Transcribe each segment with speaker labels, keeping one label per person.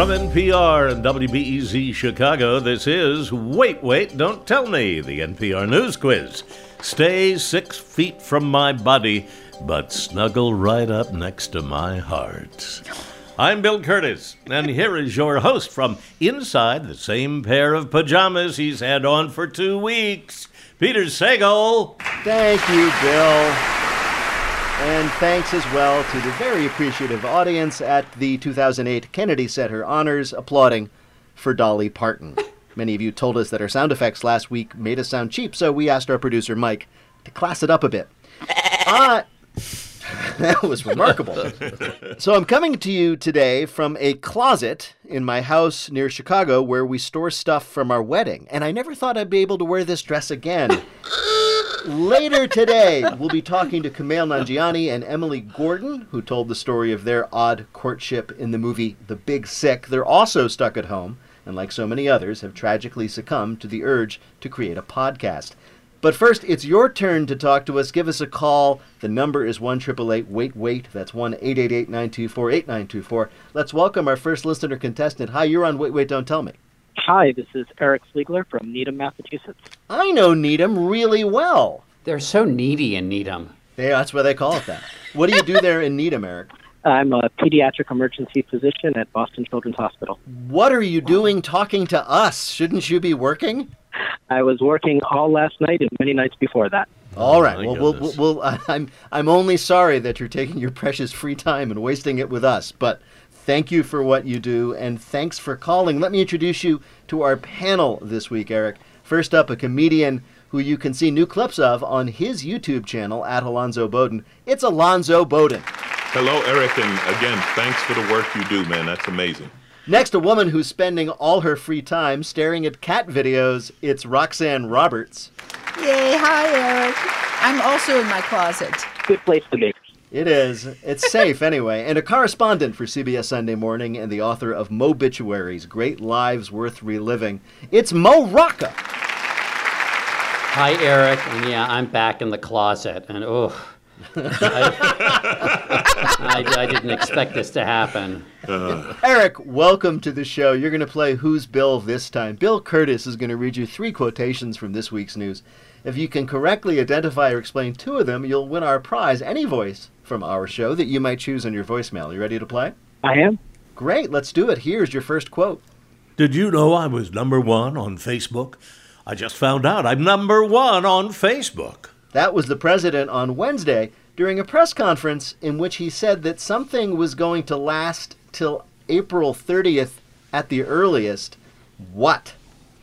Speaker 1: From NPR and WBEZ Chicago, this is Wait, Wait, Don't Tell Me, the NPR News Quiz. Stay six feet from my body, but snuggle right up next to my heart. I'm Bill Kurtis, and here is your host from inside the same pair of pajamas he's had on for two weeks, Peter Sagal.
Speaker 2: Thank you, Bill. And thanks as well to the very appreciative audience at the 2008 Kennedy Center Honors applauding for Dolly Parton. Many of you told us that our sound effects last week made us sound cheap, so we asked our producer Mike to class it up a bit. Uh, that was remarkable. so I'm coming to you today from a closet in my house near Chicago where we store stuff from our wedding, and I never thought I'd be able to wear this dress again. Later today, we'll be talking to Kumail Nanjiani and Emily Gordon, who told the story of their odd courtship in the movie The Big Sick. They're also stuck at home, and like so many others, have tragically succumbed to the urge to create a podcast. But first, it's your turn to talk to us. Give us a call. The number is 1 Wait Wait. That's 1 888 924 8924. Let's welcome our first listener contestant. Hi, you're on Wait Wait Don't Tell Me.
Speaker 3: Hi, this is Eric Fliegler from Needham, Massachusetts.
Speaker 2: I know Needham really well.
Speaker 4: They're so needy in Needham.
Speaker 2: Yeah, that's why they call it that. What do you do there in Needham, Eric?
Speaker 3: I'm a pediatric emergency physician at Boston Children's Hospital.
Speaker 2: What are you doing talking to us? Shouldn't you be working?
Speaker 3: I was working all last night and many nights before that.
Speaker 2: All right. well, we'll, we'll, we'll, I'm, I'm only sorry that you're taking your precious free time and wasting it with us, but thank you for what you do and thanks for calling. Let me introduce you to our panel this week, Eric. First up, a comedian who you can see new clips of on his YouTube channel at Alonzo Bodden. It's Alonzo Bodden.
Speaker 5: Hello, Eric, and again, thanks for the work you do, man. That's amazing.
Speaker 2: Next, a woman who's spending all her free time staring at cat videos. It's Roxanne Roberts.
Speaker 6: Yay, hi, Eric. I'm also in my closet.
Speaker 3: Good place to be.
Speaker 2: It is. It's safe anyway. And a correspondent for CBS Sunday Morning and the author of Mobituaries Great Lives Worth Reliving. It's Mo Rocca.
Speaker 4: Hi, Eric. And yeah, I'm back in the closet. And oh, I, I, I, didn't expect this to happen.
Speaker 2: Uh. Eric, welcome to the show. You're going to play Who's Bill this time. Bill Kurtis is going to read you three quotations from this week's news. If you can correctly identify or explain two of them, you'll win our prize, any voice from our show that you might choose on your voicemail. You ready to play?
Speaker 3: I am.
Speaker 2: Great, let's do it. Here's your first quote.
Speaker 1: Did you know I was number one on Facebook? I just found out I'm number one on Facebook.
Speaker 2: That was the president on Wednesday during a press conference in which he said that something was going to last till April 30th at the earliest. What?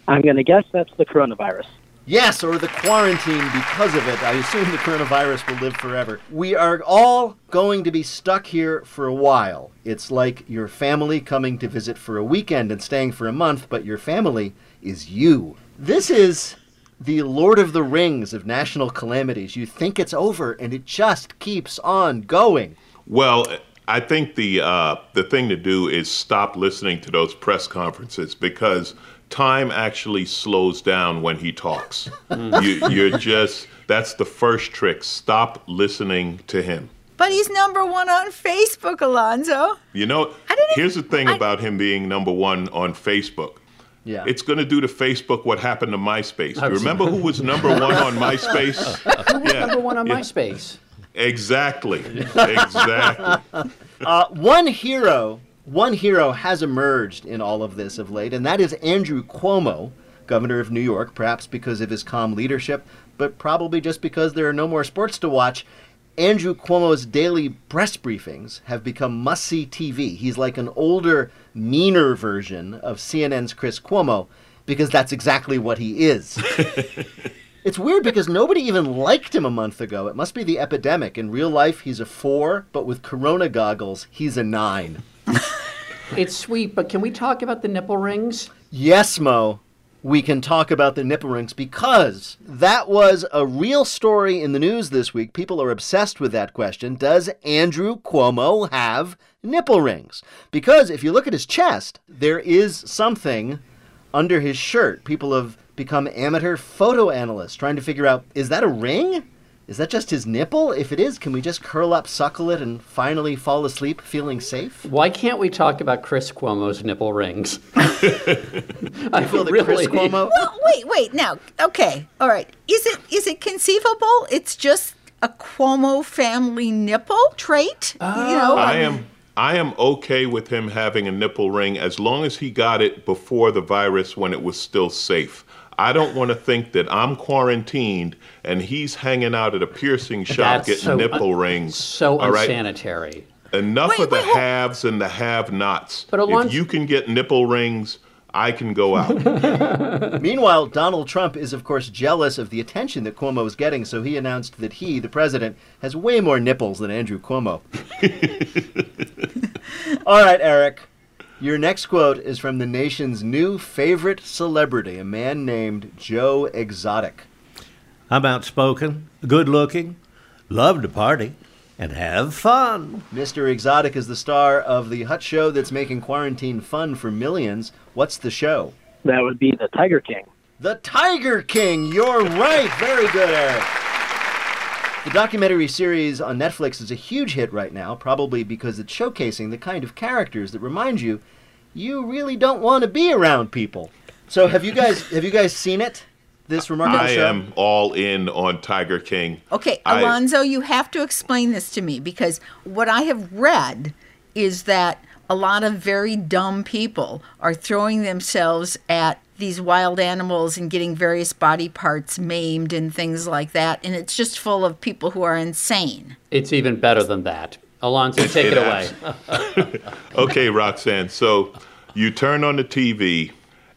Speaker 3: I'm going to guess that's the coronavirus.
Speaker 2: Yes, or the quarantine because of it. I assume the coronavirus will live forever. We are all going to be stuck here for a while. It's like your family coming to visit for a weekend and staying for a month, but your family is you. This is the Lord of the Rings of national calamities. You think it's over, and it just keeps on going.
Speaker 5: Well, I think the uh, the thing to do is stop listening to those press conferences because time actually slows down when he talks. you, you're just that's the first trick. Stop listening to him.
Speaker 6: But he's number one on Facebook, Alonzo.
Speaker 5: You know, here's the thing I, about him being number one on Facebook. Yeah. It's going to do to Facebook what happened to MySpace. You remember who was number one on MySpace?
Speaker 4: who was yeah. number one on yeah. MySpace?
Speaker 5: Exactly. Exactly.
Speaker 2: Uh, one hero, one hero has emerged in all of this of late, and that is Andrew Cuomo, governor of New York, perhaps because of his calm leadership, but probably just because there are no more sports to watch. Andrew Cuomo's daily press briefings have become must see TV. He's like an older, meaner version of CNN's Chris Cuomo because that's exactly what he is. it's weird because nobody even liked him a month ago. It must be the epidemic. In real life, he's a four, but with corona goggles, he's a nine.
Speaker 4: it's sweet, but can we talk about the nipple rings?
Speaker 2: Yes, Mo we can talk about the nipple rings because that was a real story in the news this week. People are obsessed with that question. Does Andrew Cuomo have nipple rings? Because if you look at his chest, there is something under his shirt. People have become amateur photo analysts trying to figure out is that a ring? Is that just his nipple? If it is, can we just curl up, suckle it, and finally fall asleep feeling safe?
Speaker 4: Why can't we talk about Chris Cuomo's nipple rings? I
Speaker 2: Feel the Chris Cuomo?
Speaker 6: Well, wait, wait. Now, okay, all right. Is it is it conceivable? It's just a Cuomo family nipple trait. you oh. know,
Speaker 5: I um, am I am okay with him having a nipple ring as long as he got it before the virus when it was still safe. I don't want to think that I'm quarantined and he's hanging out at a piercing shop
Speaker 4: That's
Speaker 5: getting
Speaker 4: so-
Speaker 5: nipple rings.
Speaker 4: So
Speaker 5: all right?
Speaker 4: unsanitary.
Speaker 5: Enough
Speaker 6: Wait,
Speaker 5: of the
Speaker 6: wait, wait.
Speaker 5: haves and the have-nots.
Speaker 4: But Alonzo-
Speaker 5: if you can get nipple rings, I can go out.
Speaker 2: Meanwhile, Donald Trump is, of course, jealous of the attention that Cuomo is getting, so he announced that he, the president, has way more nipples than Andrew Cuomo. All right, Eric. Your next quote is from the nation's new favorite celebrity, a man named Joe Exotic.
Speaker 1: I'm outspoken, good looking, love to party, and have fun.
Speaker 2: Mr. Exotic is the star of the hut show that's making quarantine fun for millions. What's the show?
Speaker 3: That would be the Tiger King.
Speaker 2: The Tiger King. You're right. Very good, Eric. The documentary series on Netflix is a huge hit right now, probably because it's showcasing the kind of characters that remind you you really don't want to be around people. So, have you guys have you guys seen it? This remarkable
Speaker 5: I
Speaker 2: show.
Speaker 5: am all in on Tiger King.
Speaker 6: Okay,
Speaker 5: I-
Speaker 6: Alonzo, you have to explain this to me because what I have read is that a lot of very dumb people are throwing themselves at these wild animals and getting various body parts maimed and things like that. And it's just full of people who are insane.
Speaker 4: It's even better than that. Alonzo, take it,
Speaker 5: It
Speaker 4: away.
Speaker 5: Okay, Roxanne. So you turn on the TV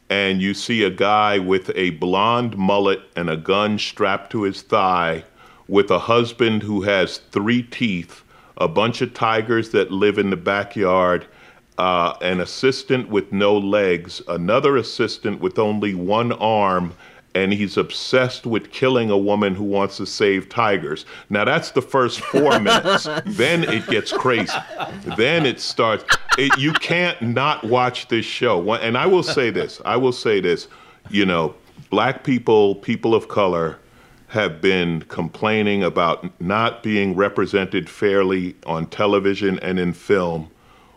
Speaker 5: and you see a guy with a blonde mullet and a gun strapped to his thigh with a husband who has three teeth, a bunch of tigers that live in the backyard, uh, an assistant with no legs, another assistant with only one arm, and he's obsessed with killing a woman who wants to save tigers. Now that's the first four minutes. then it gets crazy. Then it starts. It, you can't not watch this show. And I will say this. I will say this. You know, black people, people of color, have been complaining about not being represented fairly on television and in film.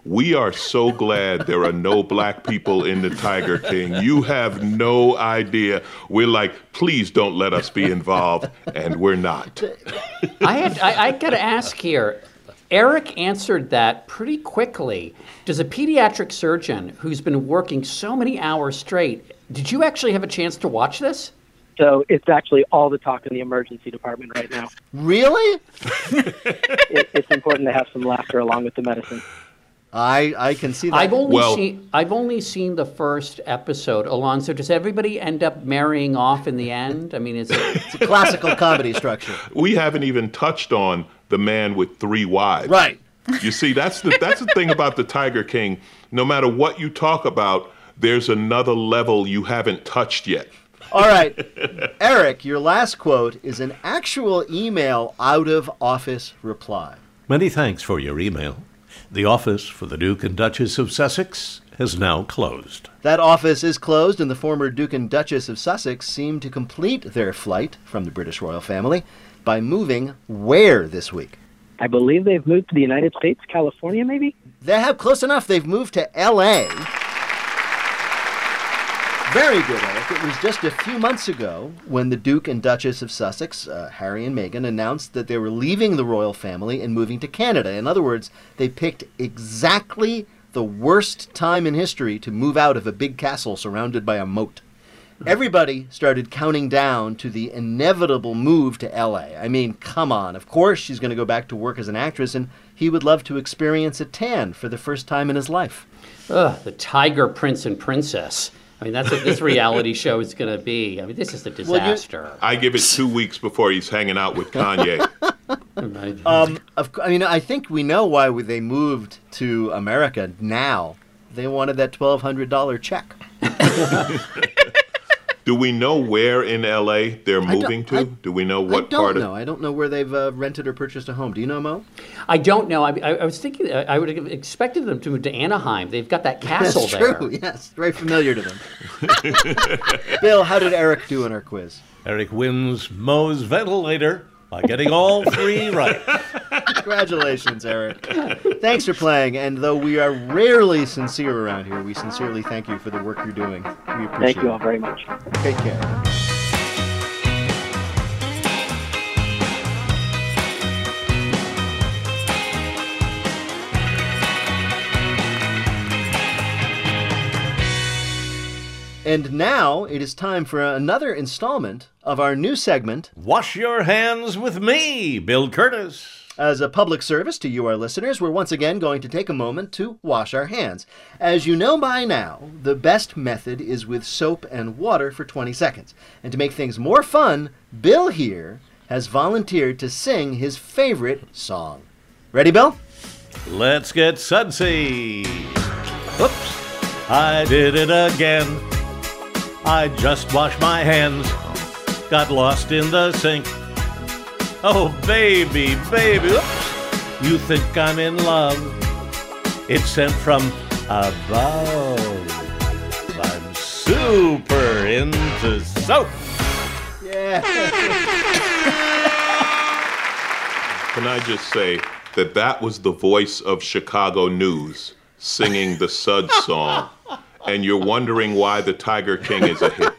Speaker 5: We are so glad there are no black people in the Tiger King. You have no idea. We're like, please don't let us be involved, and we're not.
Speaker 4: I had I, I got to ask here. Eric answered that pretty quickly. Does a pediatric surgeon who's been working so many hours straight, did you actually have a chance to watch this?
Speaker 3: So it's actually all the talk in the emergency department right now.
Speaker 2: Really?
Speaker 3: It, it's important to have some laughter along with the medicine.
Speaker 2: I I can see that.
Speaker 4: I've only
Speaker 5: Well-
Speaker 4: seen I've only seen the first episode. Alonzo, does everybody end up marrying off in the end? I mean, is it
Speaker 2: it's a classical comedy structure.
Speaker 5: We haven't even touched on the man with three wives.
Speaker 2: Right.
Speaker 5: You see, that's the that's the thing about the Tiger King. No matter what you talk about, there's another level you haven't touched yet.
Speaker 2: All right. Eric, your last quote is an actual email out of office reply.
Speaker 1: Many thanks for your email. The office for the Duke and Duchess of Sussex has now closed.
Speaker 2: That office is closed, and the former Duke and Duchess of Sussex seem to complete their flight from the British royal family by moving where this week?
Speaker 3: I believe they've moved to the United States, California, maybe?
Speaker 2: They have close enough. They've moved to L.A. Very good, Eric. It was just a few months ago when the Duke and Duchess of Sussex, uh, Harry and Meghan, announced that they were leaving the royal family and moving to Canada. In other words, they picked exactly the worst time in history to move out of a big castle surrounded by a moat. Everybody started counting down to the inevitable move to LA. I mean, come on. Of course, she's going to go back to work as an actress, and he would love to experience a tan for the first time in his life.
Speaker 4: ugh, the Tiger Prince and Princess? I mean, that's what this reality show is going to be. I mean, this is a disaster.
Speaker 5: I give it two weeks before he's hanging out with Kanye.
Speaker 4: Right?
Speaker 2: Um, of, I mean, I think we know why they moved to America now. They wanted that $1,200 check.
Speaker 5: Do we know where in LA they're
Speaker 2: don't-
Speaker 5: moving to?
Speaker 2: I-
Speaker 5: Do we know what
Speaker 2: I don't
Speaker 5: part
Speaker 2: know.
Speaker 5: of
Speaker 2: I don't know where they've uh, rented or purchased a home. Do you know, Mo?
Speaker 4: I don't know. I, I, I was thinking I I would have expected them to move to Anaheim. They've got that castle
Speaker 2: That's
Speaker 4: there.
Speaker 2: true. Yes, very familiar to them. Bill, how did Eric do in our quiz?
Speaker 1: Eric wins Mo's ventilator by getting all three right.
Speaker 2: Congratulations, Eric. Thanks for playing. And though we are rarely sincere around here, we sincerely thank you for the work you're doing. We appreciate it.
Speaker 3: Thank you all very much.
Speaker 2: Take care. And now it is time for another installment of our new segment
Speaker 1: Wash your hands with me, Bill Kurtis.
Speaker 2: As a public service to you, our listeners, we're once again going to take a moment to wash our hands. As you know by now, the best method is with soap and water for 20 seconds. And to make things more fun, Bill here has volunteered to sing his favorite song. Ready, Bill?
Speaker 1: Let's get sudsy. Oops, I did it again. I just washed my hands, got lost in the sink. Oh, baby, baby, oops, you think I'm in love. It's sent from above. I'm super into soap.
Speaker 2: Yeah.
Speaker 5: Can I just say that that was the voice of Chicago News singing the Sud song, and you're wondering why the Tiger King is a hit.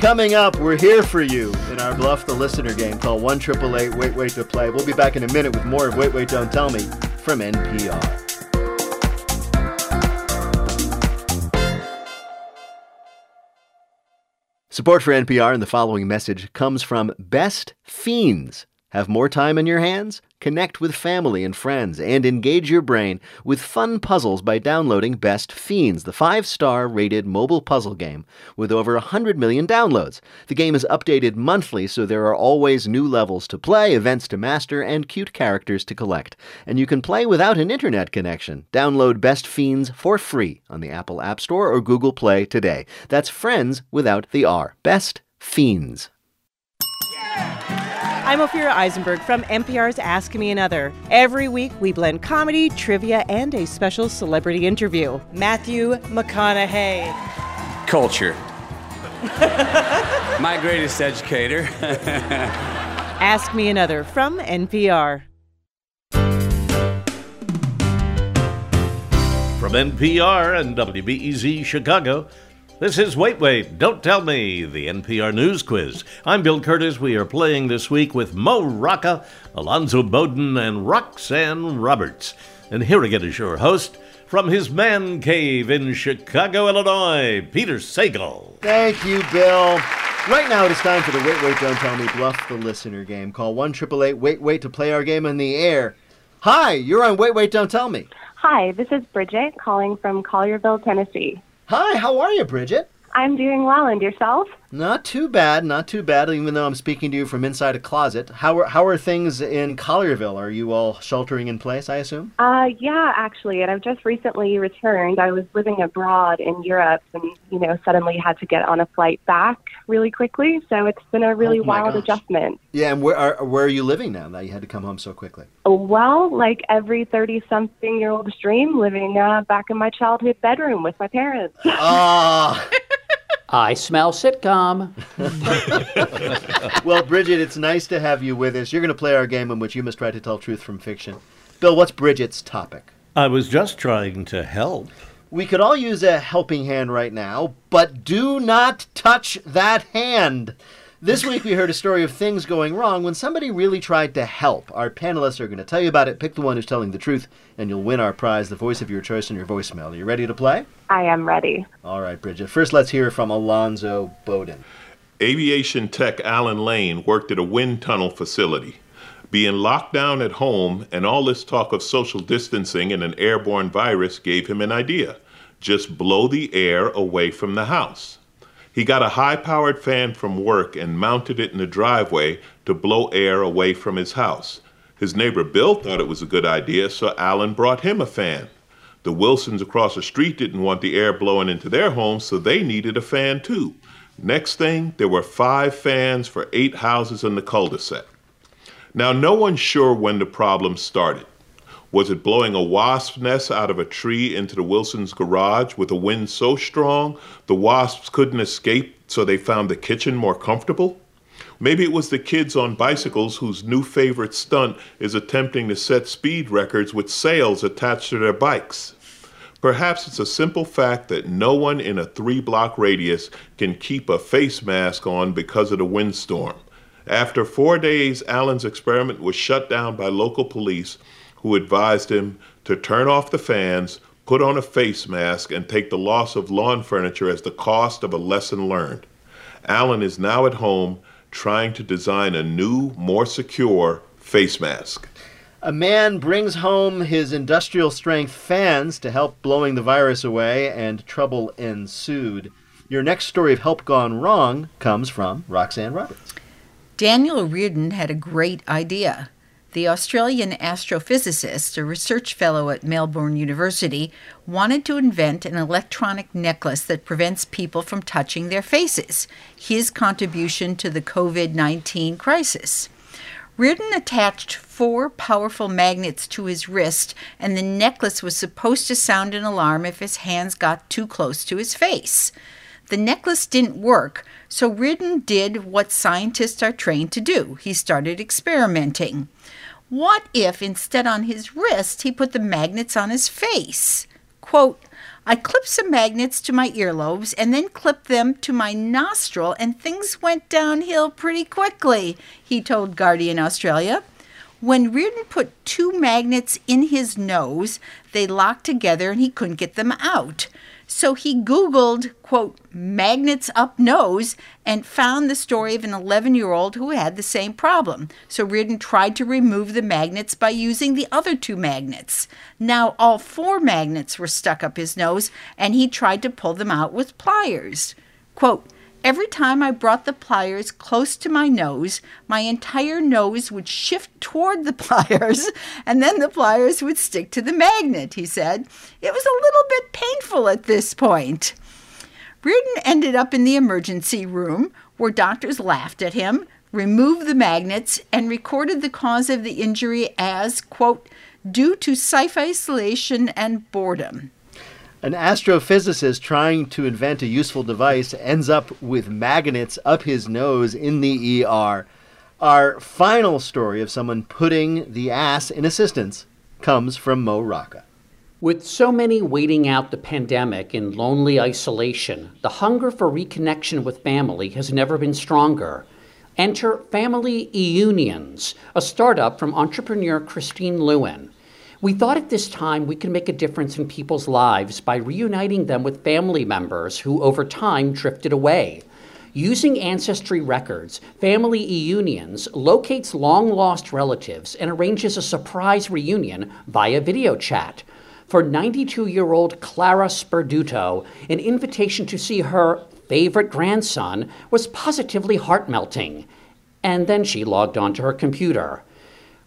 Speaker 2: Coming up, we're here for you in our Bluff the Listener game called 1 Wait Wait to Play. We'll be back in a minute with more of Wait Wait Don't Tell Me from NPR. Support for NPR and the following message comes from Best Fiends. Have more time in your hands? Connect with family and friends and engage your brain with fun puzzles by downloading Best Fiends, the five star rated mobile puzzle game with over 100 million downloads. The game is updated monthly, so there are always new levels to play, events to master, and cute characters to collect. And you can play without an internet connection. Download Best Fiends for free on the Apple App Store or Google Play today. That's friends without the R. Best Fiends.
Speaker 7: I'm Ophira Eisenberg from NPR's Ask Me Another. Every week, we blend comedy, trivia, and a special celebrity interview. Matthew McConaughey.
Speaker 8: Culture. My greatest educator.
Speaker 7: Ask Me Another from NPR.
Speaker 1: From NPR and WBEZ Chicago, this is Wait Wait, Don't Tell Me, the NPR News Quiz. I'm Bill Kurtis. We are playing this week with Mo Rocca, Alonzo Bodden, and Roxanne Roberts. And here again is your host from his man cave in Chicago, Illinois, Peter Sagal.
Speaker 2: Thank you, Bill. Right now it is time for the Wait Wait Don't Tell Me Bluff the Listener game. Call 1 888 Wait Wait to play our game on the air. Hi, you're on Wait Wait Don't Tell Me.
Speaker 9: Hi, this is Bridget calling from Collierville, Tennessee.
Speaker 2: Hi, how are you, Bridget?
Speaker 9: I'm doing well, and yourself?
Speaker 2: Not too bad, not too bad, even though I'm speaking to you from inside a closet. How are, how are things in Collierville? Are you all sheltering in place, I assume?
Speaker 9: Uh, yeah, actually, and I've just recently returned. I was living abroad in Europe and, you know, suddenly had to get on a flight back really quickly, so it's been a really
Speaker 2: Oh,
Speaker 9: wild
Speaker 2: gosh.
Speaker 9: adjustment.
Speaker 2: Yeah, and where are, where are you living now that you had to come home so quickly?
Speaker 9: Well, like every 30 something year old dream, living uh, back in my childhood bedroom with my parents.
Speaker 2: Ah,
Speaker 4: I smell sitcom.
Speaker 2: well, Bridget, it's nice to have you with us. You're going to play our game in which you must try to tell truth from fiction. Bill, what's Bridget's topic?
Speaker 1: I was just trying to help.
Speaker 2: We could all use a helping hand right now, but do not touch that hand. This week we heard a story of things going wrong when somebody really tried to help. Our panelists are going to tell you about it. Pick the one who's telling the truth, and you'll win our prize, the voice of your choice in your voicemail. Are you ready to play?
Speaker 9: I am ready.
Speaker 2: All right, Bridget. First, let's hear from Alonzo Bodden.
Speaker 5: Aviation tech Alan Lane worked at a wind tunnel facility. Being locked down at home and all this talk of social distancing and an airborne virus gave him an idea. Just blow the air away from the house. He got a high powered fan from work and mounted it in the driveway to blow air away from his house. His neighbor Bill thought it was a good idea, so Alan brought him a fan. The Wilsons across the street didn't want the air blowing into their home, so they needed a fan too. Next thing, there were five fans for eight houses in the cul de sac. Now, no one's sure when the problem started. Was it blowing a wasp nest out of a tree into the Wilsons' garage with a wind so strong the wasps couldn't escape, so they found the kitchen more comfortable? Maybe it was the kids on bicycles whose new favorite stunt is attempting to set speed records with sails attached to their bikes. Perhaps it's a simple fact that no one in a three block radius can keep a face mask on because of the windstorm. After four days, Allen's experiment was shut down by local police who advised him to turn off the fans, put on a face mask, and take the loss of lawn furniture as the cost of a lesson learned. Allen is now at home trying to design a new, more secure face mask.
Speaker 2: A man brings home his industrial strength fans to help blowing the virus away, and trouble ensued. Your next story of help gone wrong comes from Roxanne Roberts.
Speaker 6: Daniel Reardon had a great idea. The Australian astrophysicist, a research fellow at Melbourne University, wanted to invent an electronic necklace that prevents people from touching their faces, his contribution to the COVID 19 crisis. Reardon attached four powerful magnets to his wrist, and the necklace was supposed to sound an alarm if his hands got too close to his face. The necklace didn't work, so Reardon did what scientists are trained to do. He started experimenting. What if instead on his wrist he put the magnets on his face? Quote, I clipped some magnets to my earlobes and then clipped them to my nostril, and things went downhill pretty quickly, he told Guardian Australia. When Reardon put two magnets in his nose, they locked together and he couldn't get them out. So he Googled, quote, magnets up nose and found the story of an 11 year old who had the same problem. So Reardon tried to remove the magnets by using the other two magnets. Now all four magnets were stuck up his nose and he tried to pull them out with pliers. Quote, Every time I brought the pliers close to my nose, my entire nose would shift toward the pliers, and then the pliers would stick to the magnet, he said. It was a little bit painful at this point. Reardon ended up in the emergency room where doctors laughed at him, removed the magnets, and recorded the cause of the injury as, quote, due to self isolation and boredom.
Speaker 2: An astrophysicist trying to invent a useful device ends up with magnets up his nose in the ER. Our final story of someone putting the ass in assistance comes from Mo Rocca.
Speaker 4: With so many waiting out the pandemic in lonely isolation, the hunger for reconnection with family has never been stronger. Enter Family E-Unions, a startup from entrepreneur Christine Lewin. We thought at this time we could make a difference in people's lives by reuniting them with family members who over time drifted away. Using ancestry records, Family E-Unions locates long lost relatives and arranges a surprise reunion via video chat. For 92 year old Clara Sperduto, an invitation to see her favorite grandson was positively heart melting. And then she logged onto her computer.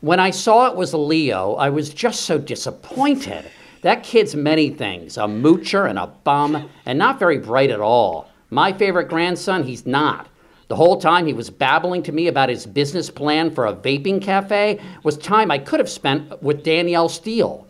Speaker 4: When I saw it was Leo, I was just so disappointed. That kid's many things a moocher and a bum, and not very bright at all. My favorite grandson, he's not. The whole time he was babbling to me about his business plan for a vaping cafe was time I could have spent with Danielle Steel.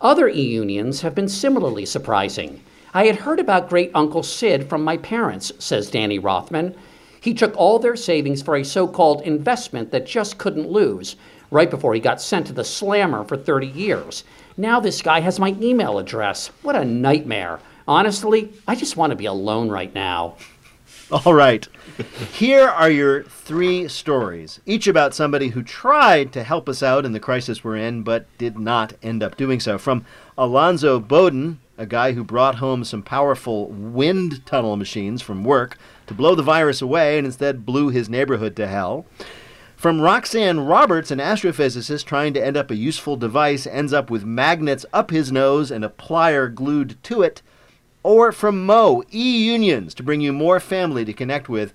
Speaker 4: Other e unions have been similarly surprising. I had heard about great Uncle Sid from my parents, says Danny Rothman. He took all their savings for a so called investment that just couldn't lose, right before he got sent to the slammer for 30 years. Now this guy has my email address. What a nightmare. Honestly, I just want to be alone right now.
Speaker 2: All right. Here are your three stories, each about somebody who tried to help us out in the crisis we're in, but did not end up doing so. From Alonzo Bodden, a guy who brought home some powerful wind tunnel machines from work to blow the virus away and instead blew his neighborhood to hell. From Roxanne Roberts, an astrophysicist trying to end up a useful device ends up with magnets up his nose and a plier glued to it. Or from Mo, e unions to bring you more family to connect with.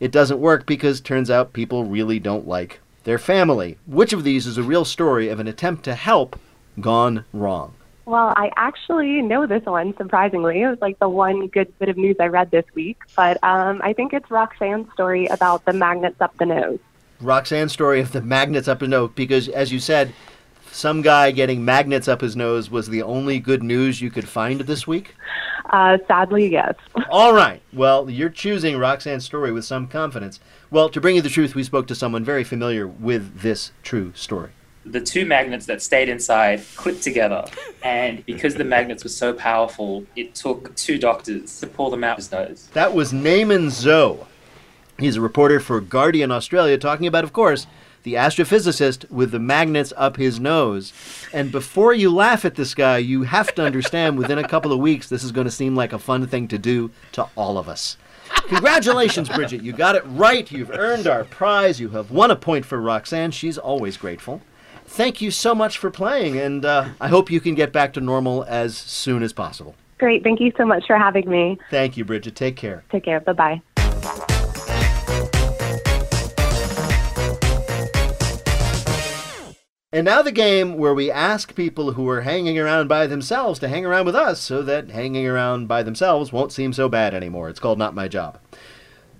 Speaker 2: It doesn't work because turns out people really don't like their family. Which of these is a real story of an attempt to help gone wrong?
Speaker 9: Well, I actually know this one, surprisingly. It was like the one good bit of news I read this week. But um, I think it's Roxanne's story about the magnets up the nose.
Speaker 2: Roxanne's story of the magnets up his nose, because as you said, some guy getting magnets up his nose was the only good news you could find this week.
Speaker 9: Uh, sadly, yes.
Speaker 2: All right. Well, you're choosing Roxanne's story with some confidence. Well, to bring you the truth, we spoke to someone very familiar with this true story.
Speaker 10: the two magnets that stayed inside clicked together. And because the magnets were so powerful, it took two doctors to pull them out of his nose.
Speaker 2: That was Naaman Zhou. He's a reporter for Guardian Australia, talking about, of course, the astrophysicist with the magnets up his nose. And before you laugh at this guy, you have to understand within a couple of weeks, this is going to seem like a fun thing to do to all of us. Congratulations, Bridget. You got it right. You've earned our prize. You have won a point for Roxanne. She's always grateful. Thank you so much for playing, and uh, I hope you can get back to normal as soon as possible.
Speaker 9: Great. Thank you so much for having me.
Speaker 2: Thank you, Bridget. Take care.
Speaker 9: Take care. Bye bye.
Speaker 2: And now the game where we ask people who are hanging around by themselves to hang around with us so that hanging around by themselves won't seem so bad anymore. It's called Not My Job.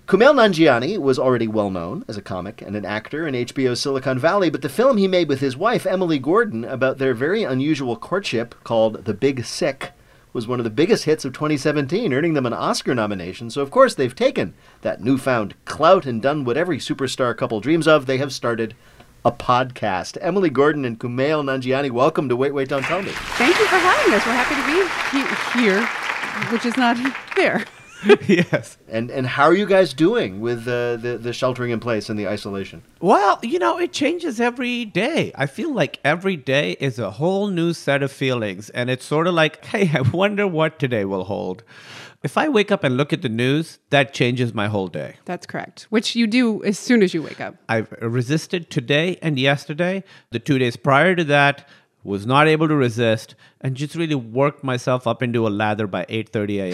Speaker 2: Kumail Nanjiani was already well known as a comic and an actor in HBO's Silicon Valley, but the film he made with his wife, Emily Gordon, about their very unusual courtship called The Big Sick was one of the biggest hits of 2017, earning them an Oscar nomination. So, of course, they've taken that newfound clout and done what every superstar couple dreams of. They have started a podcast. Emily Gordon and Kumail Nanjiani, welcome to Wait, Wait, Don't Tell Me.
Speaker 11: Thank you for having us. We're happy to be he- here, which is not there.
Speaker 12: yes.
Speaker 2: And and how are you guys doing with uh, the the sheltering in place and the isolation?
Speaker 12: Well, you know, it changes every day. I feel like every day is a whole new set of feelings. And it's sort of like, hey, I wonder what today will hold. If I wake up and look at the news, that changes my whole day.
Speaker 11: That's correct. Which you do as soon as you wake up.
Speaker 12: I've resisted today and yesterday. The two days prior to that, was not able to resist and just really worked myself up into a lather by 8.30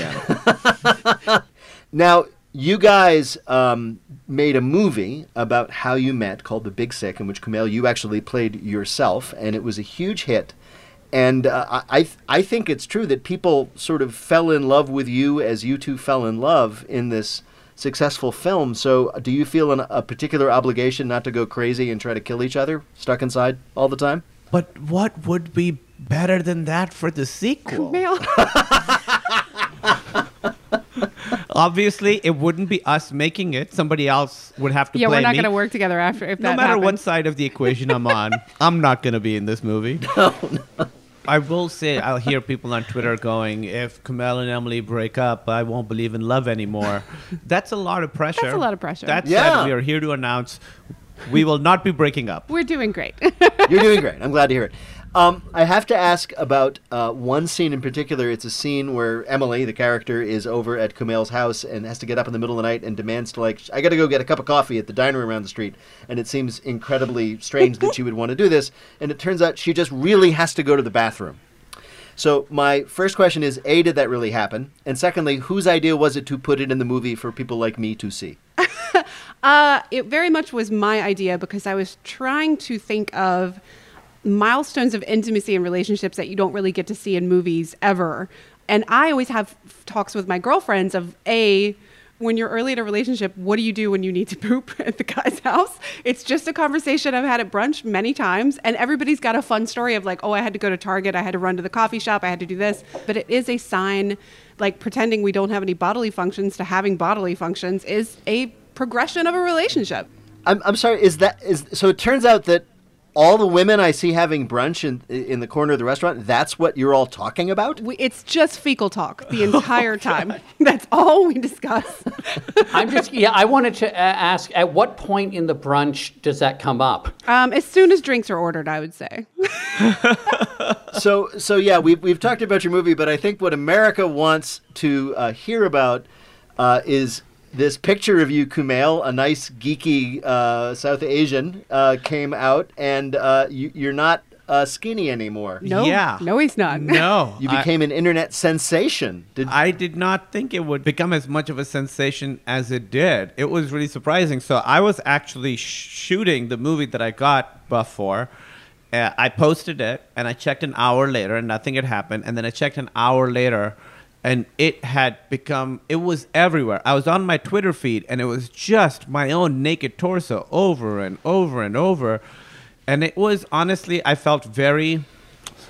Speaker 12: a.m.
Speaker 2: Now, you guys um, made a movie about how you met called The Big Sick, in which Kumail, you actually played yourself, and it was a huge hit. And uh, I, I think it's true that people sort of fell in love with you as you two fell in love in this successful film. So, do you feel an, a particular obligation not to go crazy and try to kill each other, stuck inside all the time?
Speaker 12: But what would be better than that for the sequel? Obviously, it wouldn't be us making it. Somebody else would have to play it.
Speaker 11: yeah,
Speaker 12: play
Speaker 11: we're not
Speaker 12: me.
Speaker 11: going to work together after if
Speaker 12: no
Speaker 11: that
Speaker 12: matter
Speaker 11: happens.
Speaker 12: what side of the equation I'm on, I'm not going to be in this movie. I will say, I'll hear people on Twitter going, if Kumail and Emily break up, I won't believe in love anymore. That's a lot of pressure.
Speaker 11: That's a lot of pressure.
Speaker 12: That
Speaker 2: Yeah.
Speaker 12: said, we are here to announce we will not be breaking up.
Speaker 11: We're doing great.
Speaker 2: You're doing great. I'm glad to hear it. Um, I have to ask about uh, one scene in particular. It's a scene where Emily, the character, is over at Kumail's house and has to get up in the middle of the night and demands to like, I got to go get a cup of coffee at the diner around the street. And it seems incredibly strange that she would want to do this. And it turns out she just really has to go to the bathroom. So my first question is: A, did that really happen? And secondly, whose idea was it to put it in the movie for people like me to see?
Speaker 11: Uh, it very much was my idea because I was trying to think of milestones of intimacy in relationships that you don't really get to see in movies ever. And I always have talks with my girlfriends of A, when you're early in a relationship, what do you do when you need to poop at the guy's house? It's just a conversation I've had at brunch many times, and everybody's got a fun story of like, oh, I had to go to Target, I had to run to the coffee shop, I had to do this. But it is a sign, like pretending we don't have any bodily functions to having bodily functions is a progression of a relationship.
Speaker 2: I'm, I'm sorry. Is that is so? It turns out that all the women I see having brunch in in the corner of the restaurant, that's what you're all talking about.
Speaker 11: We, it's just fecal talk the entire time. That's all we discuss.
Speaker 4: I'm just, yeah, I wanted to uh, ask at what point in the brunch does that come up?
Speaker 11: Um, as soon as drinks are ordered, I would say.
Speaker 2: so so yeah, we've we've talked about your movie, but I think what America wants to uh, hear about uh, is this picture of you, Kumail, a nice geeky uh, South Asian, uh, came out, and uh, you, you're not uh, skinny anymore.
Speaker 11: No,
Speaker 12: Yeah.
Speaker 11: no, he's not.
Speaker 12: No.
Speaker 2: You
Speaker 12: I-
Speaker 2: became an internet sensation. Did
Speaker 12: I did not think it would become as much of a sensation as it did. It was really surprising. So I was actually shooting the movie that I got buff for, uh, I posted it, and I checked an hour later, and nothing had happened. And then I checked an hour later, and it had become. It was everywhere. I was on my Twitter feed, and it was just my own naked torso over and over and over. And it was honestly, I felt very.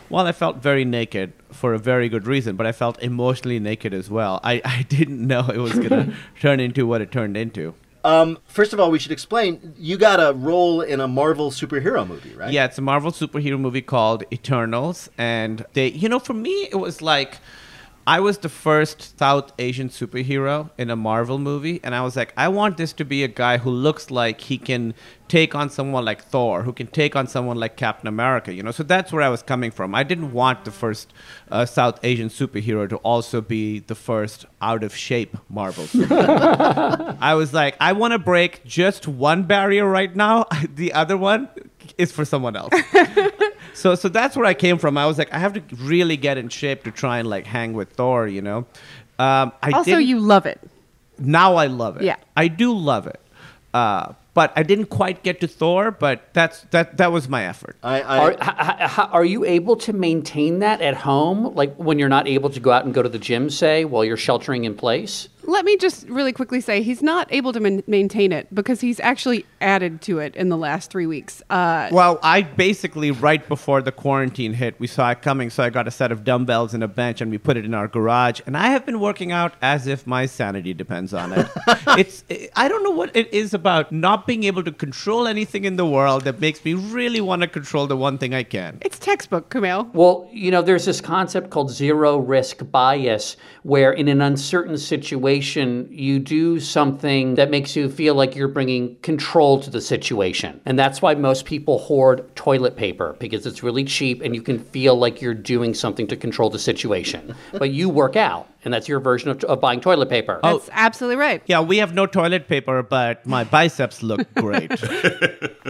Speaker 12: Well, I felt very naked for a very good reason, but I felt emotionally naked as well. I, I didn't know it was going to turn into what it turned into.
Speaker 2: Um, first of all, we should explain you got a role in a Marvel superhero movie, right?
Speaker 12: Yeah, it's a Marvel superhero movie called Eternals, and they, you know, for me, it was like I was the first South Asian superhero in a Marvel movie, and I was like, I want this to be a guy who looks like he can take on someone like Thor, who can take on someone like Captain America, you know. So that's where I was coming from. I didn't want the first uh, South Asian superhero to also be the first out of shape Marvel. superhero. I was like, I want to break just one barrier right now. The other one is for someone else. so so that's where I came from. I was like, I have to really get in shape to try and like hang with Thor, you know. Um, I
Speaker 11: also, you love it.
Speaker 12: now I love it.
Speaker 11: Yeah.
Speaker 12: I do love it. Uh, but I didn't quite get to Thor, but that's that that was my effort.
Speaker 2: I,
Speaker 4: Are, h- h- h- are you able to maintain that at home? Like when you're not able to go out and go to the gym, say, while you're sheltering in place?
Speaker 11: Let me just really quickly say he's not able to man- maintain it because he's actually added to it in the last three weeks. Uh,
Speaker 12: Well, I basically right before the quarantine hit, we saw it coming, so I got a set of dumbbells and a bench, and we put it in our garage. And I have been working out as if my sanity depends on it. it's I don't know what it is about not being able to control anything in the world that makes me really want to control the one thing I can.
Speaker 11: it's textbook, Kumail.
Speaker 4: Well, you know, there's this concept called zero risk bias, where in an uncertain situation, you do something that makes you feel like you're bringing control to the situation. And that's why most people hoard toilet paper, because it's really cheap and you can feel like you're doing something to control the situation. but you work out, and that's your version of, of buying toilet paper.
Speaker 11: Oh, That's absolutely right.
Speaker 12: Yeah, we have no toilet paper, but my biceps look great.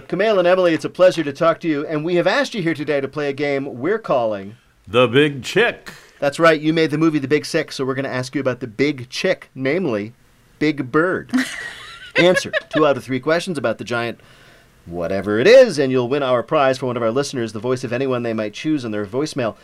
Speaker 2: Kumail and Emily, it's a pleasure to talk to you, and we have asked you here today to play a game we're calling
Speaker 1: The Big Chick.
Speaker 2: That's right, you made the movie The Big Sick, so we're going to ask you about the big chick, namely Big Bird. Answer two out of three questions about the giant whatever it is, and you'll win our prize for one of our listeners, the voice of anyone they might choose on their voicemail.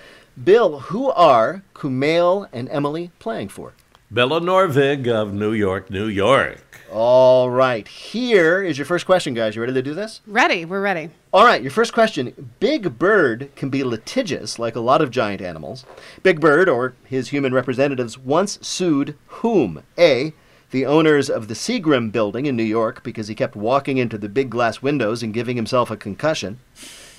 Speaker 2: Bill, who are Kumail and Emily playing for?
Speaker 1: Bella Norvig of New York, New York.
Speaker 2: All right, here is your first question, guys. You ready to do this?
Speaker 11: Ready? We're ready.
Speaker 2: All right, your first question. Big Bird can be litigious, like a lot of giant animals. Big Bird, or his human representatives, once sued whom? A. The owners of the Seagram building in New York because he kept walking into the big glass windows and giving himself a concussion.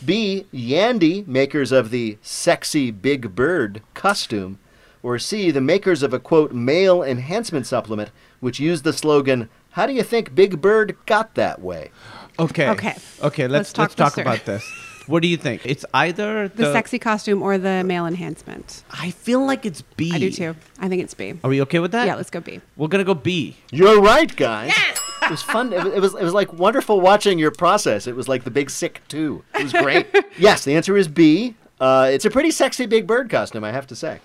Speaker 2: B. Yandy, makers of the sexy Big Bird costume. Or C. The makers of a quote, male enhancement supplement, which used the slogan, How do you think Big Bird got that way?
Speaker 12: Okay.
Speaker 11: Okay.
Speaker 12: Okay, let's
Speaker 11: Let's talk
Speaker 12: let's talk about this. What do you think? It's either
Speaker 11: The,
Speaker 12: the,
Speaker 11: sexy costume or the male enhancement?
Speaker 12: I feel like it's B.
Speaker 11: I do too. I think it's B.
Speaker 12: Are we okay with that?
Speaker 11: Yeah, let's go B.
Speaker 12: We're gonna go B.
Speaker 2: You're right, guys. Yes! It was fun. It was, it was it was like wonderful watching your process. It was like the Big Sick too. It was great. yes, the answer is B. Uh, it's a pretty sexy Big Bird costume, I have to say.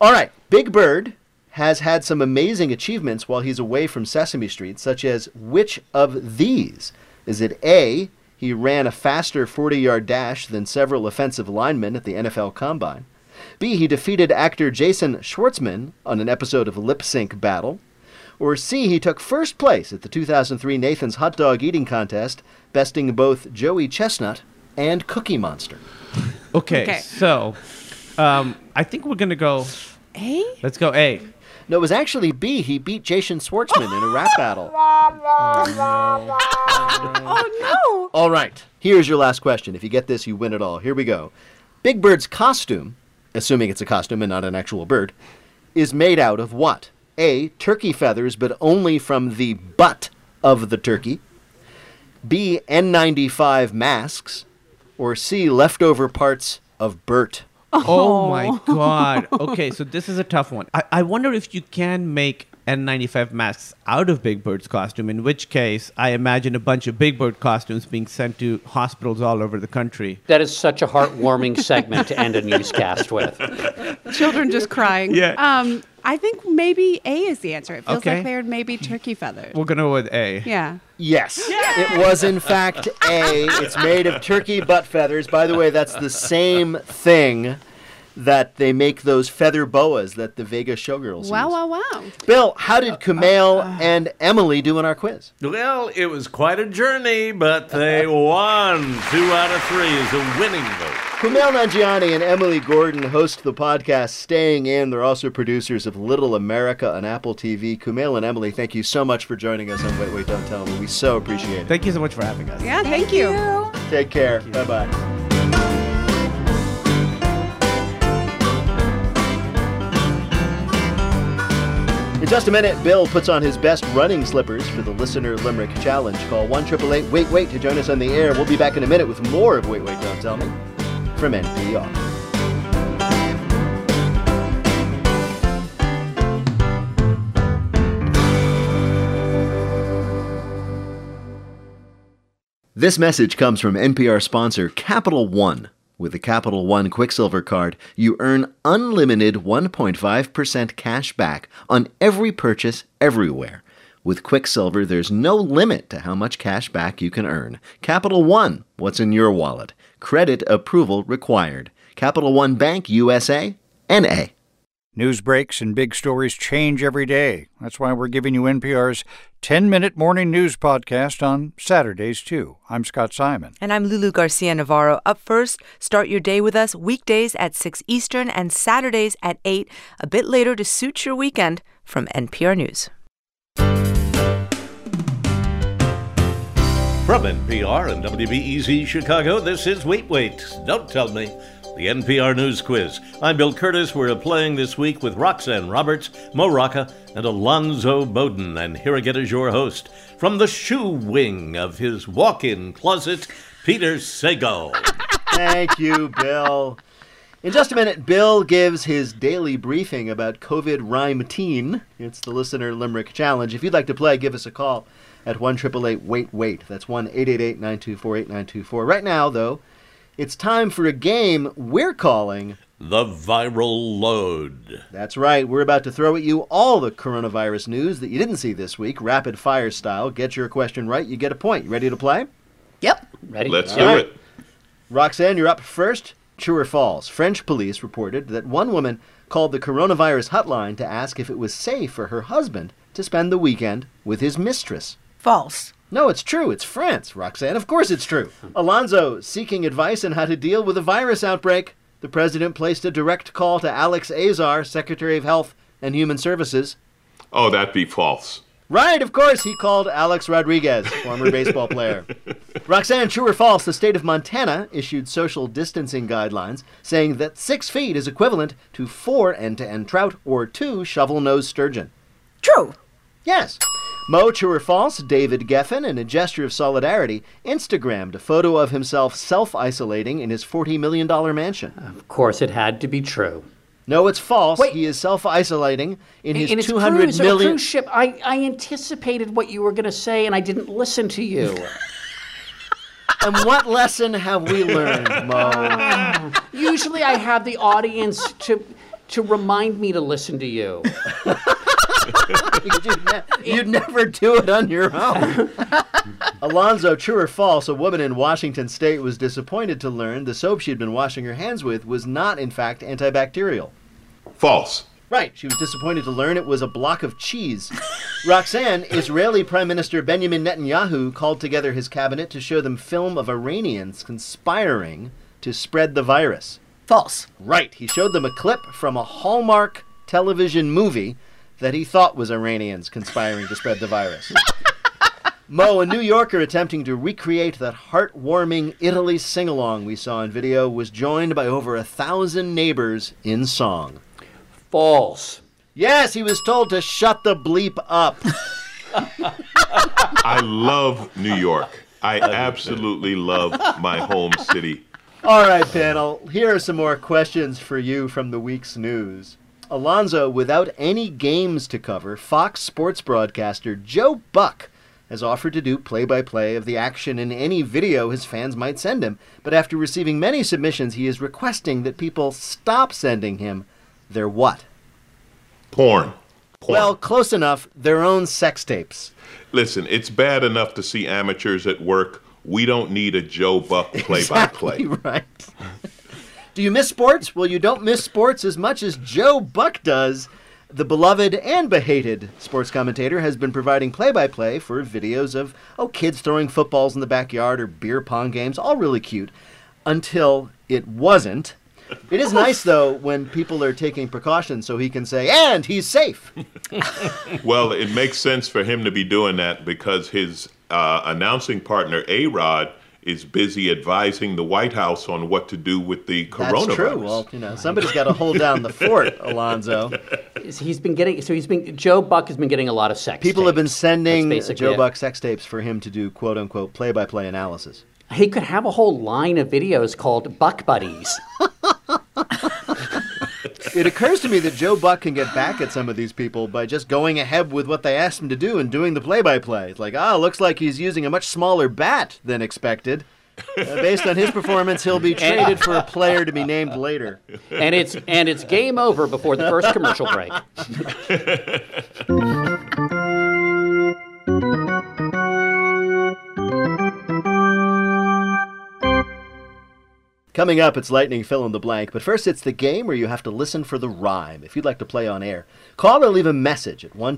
Speaker 2: All right, Big Bird has had some amazing achievements while he's away from Sesame Street, such as which of these? Is it A? He ran a faster 40 yard dash than several offensive linemen at the NFL Combine. B. He defeated actor Jason Schwartzman on an episode of Lip Sync Battle. Or C. He took first place at the 2003 Nathan's Hot Dog Eating Contest, besting both Joey Chestnut and Cookie Monster.
Speaker 12: Okay.
Speaker 11: Okay.
Speaker 12: So, um, I think we're gonna go.
Speaker 11: A?
Speaker 12: Let's go A.
Speaker 2: No, it was actually B. He beat Jason Schwartzman in a rap battle.
Speaker 11: Oh no! oh, no.
Speaker 2: All right, here's your last question. If you get this, you win it all. Here we go. Big Bird's costume, assuming it's a costume and not an actual bird, is made out of what? A. Turkey feathers, but only from the butt of the turkey. B. N95 masks. Or C. Leftover parts of Bert.
Speaker 12: Oh my god. Okay, so this is a tough one. I, I wonder if you can make N95 masks out of Big Bird's costume, in which case I imagine a bunch of Big Bird costumes being sent to hospitals all over the country.
Speaker 4: That is such a heartwarming segment to end a newscast with.
Speaker 11: Children just crying.
Speaker 12: Yeah.
Speaker 11: Um, I think maybe A is the answer. It feels
Speaker 12: Okay.
Speaker 11: like they're maybe turkey feathers.
Speaker 12: We're gonna go with A.
Speaker 11: Yeah.
Speaker 2: Yes, it was in fact A. It's made of turkey butt feathers. By the way, that's the same thing that they make those feather boas that the Vegas showgirls
Speaker 11: Wow,
Speaker 2: use.
Speaker 11: wow, wow.
Speaker 2: Bill, how did uh, Kumail uh, uh. and Emily do in our quiz?
Speaker 1: Well, it was quite a journey, but they won. Two out of three is a winning vote.
Speaker 2: Kumail Nanjiani and Emily Gordon host the podcast Staying In. They're also producers of Little America on Apple TV. Kumail and Emily, thank you so much for joining us on Wait, Wait, Don't Tell Me. We so appreciate it.
Speaker 12: Thank you so much for having us.
Speaker 11: Yeah, thank, you.
Speaker 2: Take care. Bye bye. In just a minute, Bill puts on his best running slippers for the Listener Limerick Challenge. Call 1 Wait Wait to join us on the air. We'll be back in a minute with more of Wait Wait Don't Tell Me from NPR. This message comes from NPR sponsor Capital One. With the Capital One Quicksilver card, you earn unlimited 1.5% cash back on every purchase everywhere. With Quicksilver, there's no limit to how much cash back you can earn. Capital One, what's in your wallet? Credit approval required. Capital One Bank USA, NA.
Speaker 13: News breaks and big stories change every day. That's why we're giving you NPR's 10 minute morning news podcast on Saturdays, too. I'm Scott Simon.
Speaker 14: And I'm Lulu Garcia Navarro. Up first, start your day with us weekdays at 6 Eastern and Saturdays at 8, a bit later to suit your weekend from NPR News.
Speaker 1: From NPR and WBEZ Chicago, this is Wait Wait, Don't Tell Me, the NPR News Quiz. I'm Bill Kurtis. We're playing this week with Roxanne Roberts, Mo Rocca, and Alonzo Bodden. And here again is your host from the shoe wing of his walk in closet, Peter Sagal.
Speaker 2: Thank you, Bill. In just a minute, Bill gives his daily briefing about COVID rhyme teen. It's the Listener Limerick Challenge. If you'd like to play, give us a call at 1 Wait Wait. That's 1 888 924 8924. Right now, though, it's time for a game we're calling
Speaker 1: The Viral Load.
Speaker 2: That's right. We're about to throw at you all the coronavirus news that you didn't see this week, rapid fire style. Get your question right, you get a point. You ready to play?
Speaker 6: Yep.
Speaker 4: Ready?
Speaker 5: Let's
Speaker 2: All
Speaker 5: do
Speaker 2: right.
Speaker 5: it.
Speaker 2: Roxanne, you're up first. True or false? French police reported that one woman called the coronavirus hotline to ask if it was safe for her husband to spend the weekend with his mistress.
Speaker 6: False.
Speaker 2: No, it's true. It's France, Roxanne. Of course it's true. Alonzo, seeking advice on how to deal with a virus outbreak. The president placed a direct call to Alex Azar, Secretary of Health and Human Services.
Speaker 5: Oh, that'd be false.
Speaker 2: Right, of course, he called Alex Rodriguez, former baseball player. Roxanne, true or false, the state of Montana issued social distancing guidelines saying that six feet is equivalent to four end to end trout or two shovel nosed sturgeon.
Speaker 6: True.
Speaker 2: Yes. Mo, true or false, David Geffen, in a gesture of solidarity, Instagrammed a photo of himself self isolating in his $40 million mansion.
Speaker 4: Of course, it had to be true.
Speaker 2: No, it's false. He is self isolating in his
Speaker 4: In his
Speaker 2: two hundred
Speaker 4: cruise,
Speaker 2: million.
Speaker 4: a cruise ship, I, I anticipated what you were going to say, and I didn't listen to you.
Speaker 2: And what lesson have we learned, Mo?
Speaker 4: Usually, I have the audience to to remind me to listen to you.
Speaker 2: you'd, ne- you'd never do it on your own. Alonzo, true or false, a woman in Washington state was disappointed to learn the soap she'd been washing her hands with was not, in fact, antibacterial.
Speaker 5: False.
Speaker 2: Right, she was disappointed to learn it was a block of cheese. Roxanne, Israeli Prime Minister Benjamin Netanyahu called together his cabinet to show them film of Iranians conspiring to spread the virus.
Speaker 6: False.
Speaker 2: Right, he showed them a clip from a Hallmark television movie that he thought was Iranians conspiring to spread the virus. Mo, a New Yorker attempting to recreate that heartwarming Italy sing along we saw in video, was joined by over a thousand neighbors in song.
Speaker 4: False.
Speaker 2: Yes, he was told to shut the bleep up.
Speaker 5: I love New York. I absolutely love my home city.
Speaker 2: All right, panel, here are some more questions for you from the week's news. Alonzo, without any games to cover, Fox Sports broadcaster Joe Buck has offered to do play by play of the action in any video his fans might send him. But after receiving many submissions, he is requesting that people stop sending him their what?
Speaker 5: Porn. Porn.
Speaker 2: Well, close enough. Their own sex tapes.
Speaker 5: Listen, it's bad enough to see amateurs at work. We don't need a Joe Buck play by play.
Speaker 2: right. Do you miss sports? Well, you don't miss sports as much as Joe Buck does. The beloved and behated sports commentator has been providing play by play for videos of, oh, kids throwing footballs in the backyard or beer pong games, all really cute, until it wasn't. It is nice, though, when people are taking precautions so he can say, and he's safe.
Speaker 5: Well, it makes sense for him to be doing that because his uh, announcing partner, A Rod, is busy advising the White House on what to do with the coronavirus.
Speaker 2: That's true. Well, you know, somebody's got to hold down the fort, Alonzo.
Speaker 4: He's been getting so he's been Joe Buck has been getting a lot of sex.
Speaker 2: People have been sending Joe
Speaker 4: it.
Speaker 2: Buck sex tapes for him to do quote unquote play by play analysis.
Speaker 4: He could have a whole line of videos called Buck Buddies.
Speaker 2: It occurs to me that Joe Buck can get back at some of these people by just going ahead with what they asked him to do and doing the play by play. It's like, ah, looks like he's using a much smaller bat than expected. Uh, based on his performance, he'll be traded for a player to be named later.
Speaker 4: and it's and it's game over before the first commercial break.
Speaker 2: Coming up, it's Lightning Fill in the Blank, but first it's the game where you have to listen for the rhyme. If you'd like to play on air, call or leave a message at 1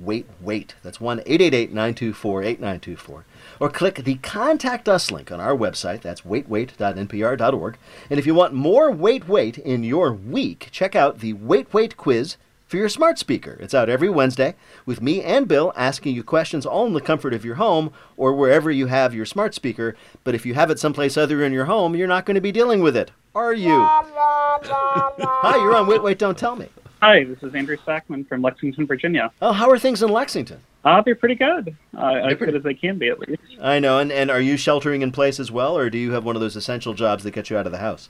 Speaker 2: Wait Wait. That's 1 888 924 8924. Or click the Contact Us link on our website. That's waitwait.npr.org. And if you want more Wait Wait in your week, check out the Wait Wait quiz for your smart speaker. It's out every Wednesday with me and Bill asking you questions all in the comfort of your home or wherever you have your smart speaker. But if you have it someplace other in your home, you're not going to be dealing with it, are you? Hi, you're on Wait, Wait, Don't Tell Me.
Speaker 15: Hi, this is Andrew Sackman from Lexington, Virginia.
Speaker 2: Oh, how are things in Lexington?
Speaker 15: Uh, they're pretty good. Uh, as good as they can be, at least.
Speaker 2: I know, and, and are you sheltering in place as well, or do you have one of those essential jobs that get you out of the house?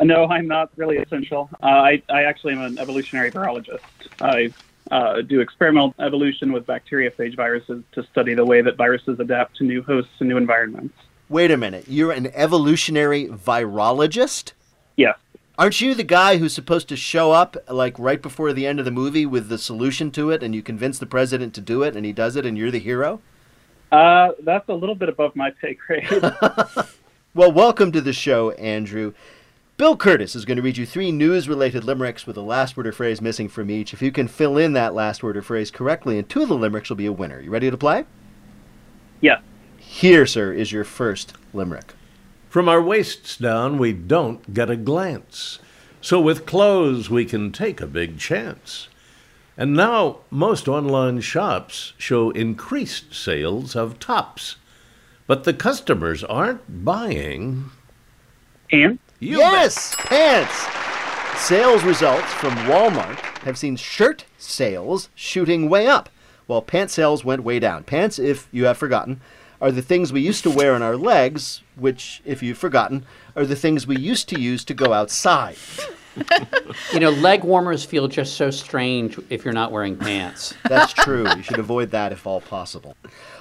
Speaker 15: No, I'm not really essential. Uh, I, I actually am an evolutionary virologist. I uh, do experimental evolution with bacteriophage viruses to study the way that viruses adapt to new hosts and new environments.
Speaker 2: Wait a minute, you're an evolutionary virologist?
Speaker 15: Yeah.
Speaker 2: Aren't you the guy who's supposed to show up like right before the end of the movie with the solution to it and you convince the president to do it and he does it and you're the hero?
Speaker 15: Uh, that's a little bit above my pay grade.
Speaker 2: Well, welcome to the show, Andrew. Bill Kurtis is going to read you three news related limericks with a last word or phrase missing from each. If you can fill in that last word or phrase correctly in two of the limericks, you'll be a winner. You ready to play?
Speaker 15: Yeah.
Speaker 2: Here, sir, is your first limerick.
Speaker 1: From our waists down, we don't get a glance. So with clothes, we can take a big chance. And now, most online shops show increased sales of tops. But the customers aren't buying.
Speaker 15: And?
Speaker 2: Yes, pants. Sales results from Walmart have seen shirt sales shooting way up, while pant sales went way down. Pants, if you have forgotten, are the things we used to wear on our legs, which, if you've forgotten, are the things we used to use to go outside.
Speaker 4: You know, leg warmers feel just so strange if you're not wearing pants.
Speaker 2: That's true. you should avoid that if all possible.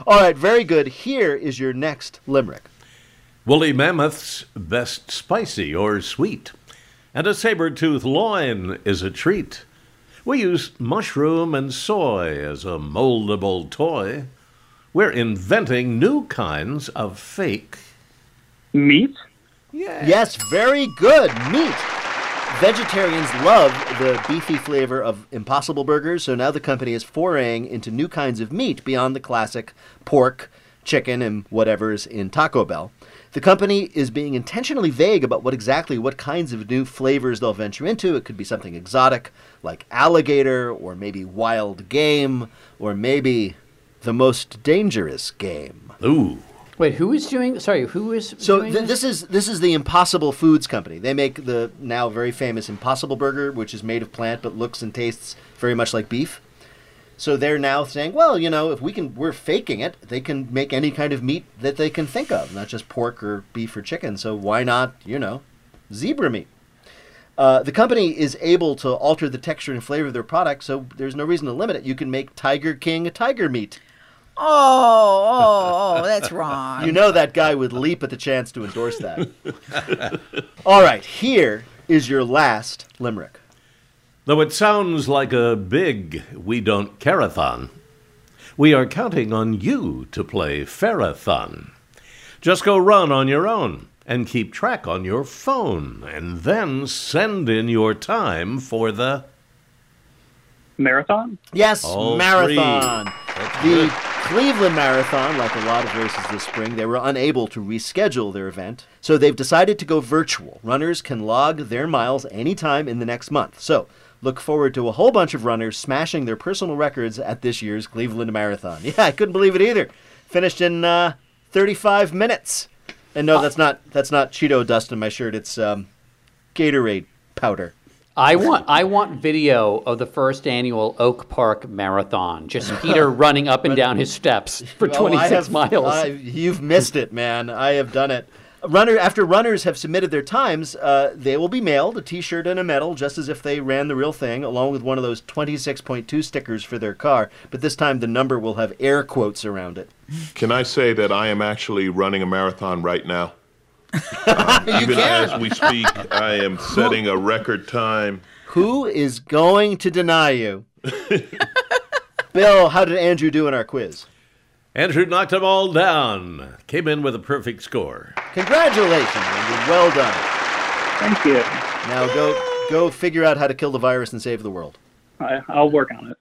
Speaker 2: All right, very good. Here is your next limerick.
Speaker 1: Woolly mammoth's best spicy or sweet, and a saber-tooth loin is a treat. We use mushroom and soy as a moldable toy. We're inventing new kinds of fake
Speaker 15: meat.
Speaker 2: Yes, very good. Meat. Vegetarians love the beefy flavor of Impossible Burgers, so now the company is foraying into new kinds of meat beyond the classic pork, chicken, and whatever's in Taco Bell. The company is being intentionally vague about what exactly what kinds of new flavors they'll venture into. It could be something exotic like alligator, or maybe wild game, or maybe the most dangerous game.
Speaker 1: Ooh.
Speaker 4: Wait, who is doing? Sorry, who is?
Speaker 2: So
Speaker 4: doing
Speaker 2: th- this is this is the Impossible Foods Company. They make the now very famous Impossible Burger, which is made of plant but looks and tastes very much like beef. So they're now saying, well, you know, if we can, we're faking it. They can make any kind of meat that they can think of, not just pork or beef or chicken. So why not, you know, zebra meat? Uh, the company is able to alter the texture and flavor of their product, so there's no reason to limit it. You can make Tiger King a tiger meat.
Speaker 6: Oh, oh, oh, that's wrong.
Speaker 2: You know that guy would leap at the chance to endorse that. All right, here is your last limerick.
Speaker 1: Though it sounds like a big we don't careathon, we are counting on you to play Fairathon. Just go run on your own and keep track on your phone, and then send in your time for the
Speaker 15: Marathon?
Speaker 2: Yes,
Speaker 1: All
Speaker 2: marathon. The. Cleveland Marathon, like a lot of races this spring, they were unable to reschedule their event, so they've decided to go virtual. Runners can log their miles anytime in the next month. So, look forward to a whole bunch of runners smashing their personal records at this year's Cleveland Marathon. Yeah, I couldn't believe it either. Finished in uh, 35 minutes. And no, that's not that's not Cheeto dust in my shirt. It's um, Gatorade powder.
Speaker 4: I want I want video of the first annual Oak Park Marathon. Just Peter running up and down his steps for
Speaker 2: Oh,
Speaker 4: 26
Speaker 2: have-
Speaker 4: miles.
Speaker 2: I- you've missed it, man. I have done it. Runner after runners have submitted their times, uh, they will be mailed a T-shirt and a medal, just as if they ran the real thing, along with one of those 26.2 stickers for their car. But this time, the number will have air quotes around it.
Speaker 5: Can I say that I am actually running a marathon right now? Um, even
Speaker 2: can.
Speaker 5: as we speak, I am setting a record time.
Speaker 2: Who is going to deny you? Bill, how did Andrew do in our quiz?
Speaker 1: Andrew knocked them all down. Came in with a perfect score.
Speaker 2: Congratulations, Andrew. Well done.
Speaker 15: Thank you.
Speaker 2: Now go go figure out how to kill the virus and save the world.
Speaker 15: I, I'll work on it.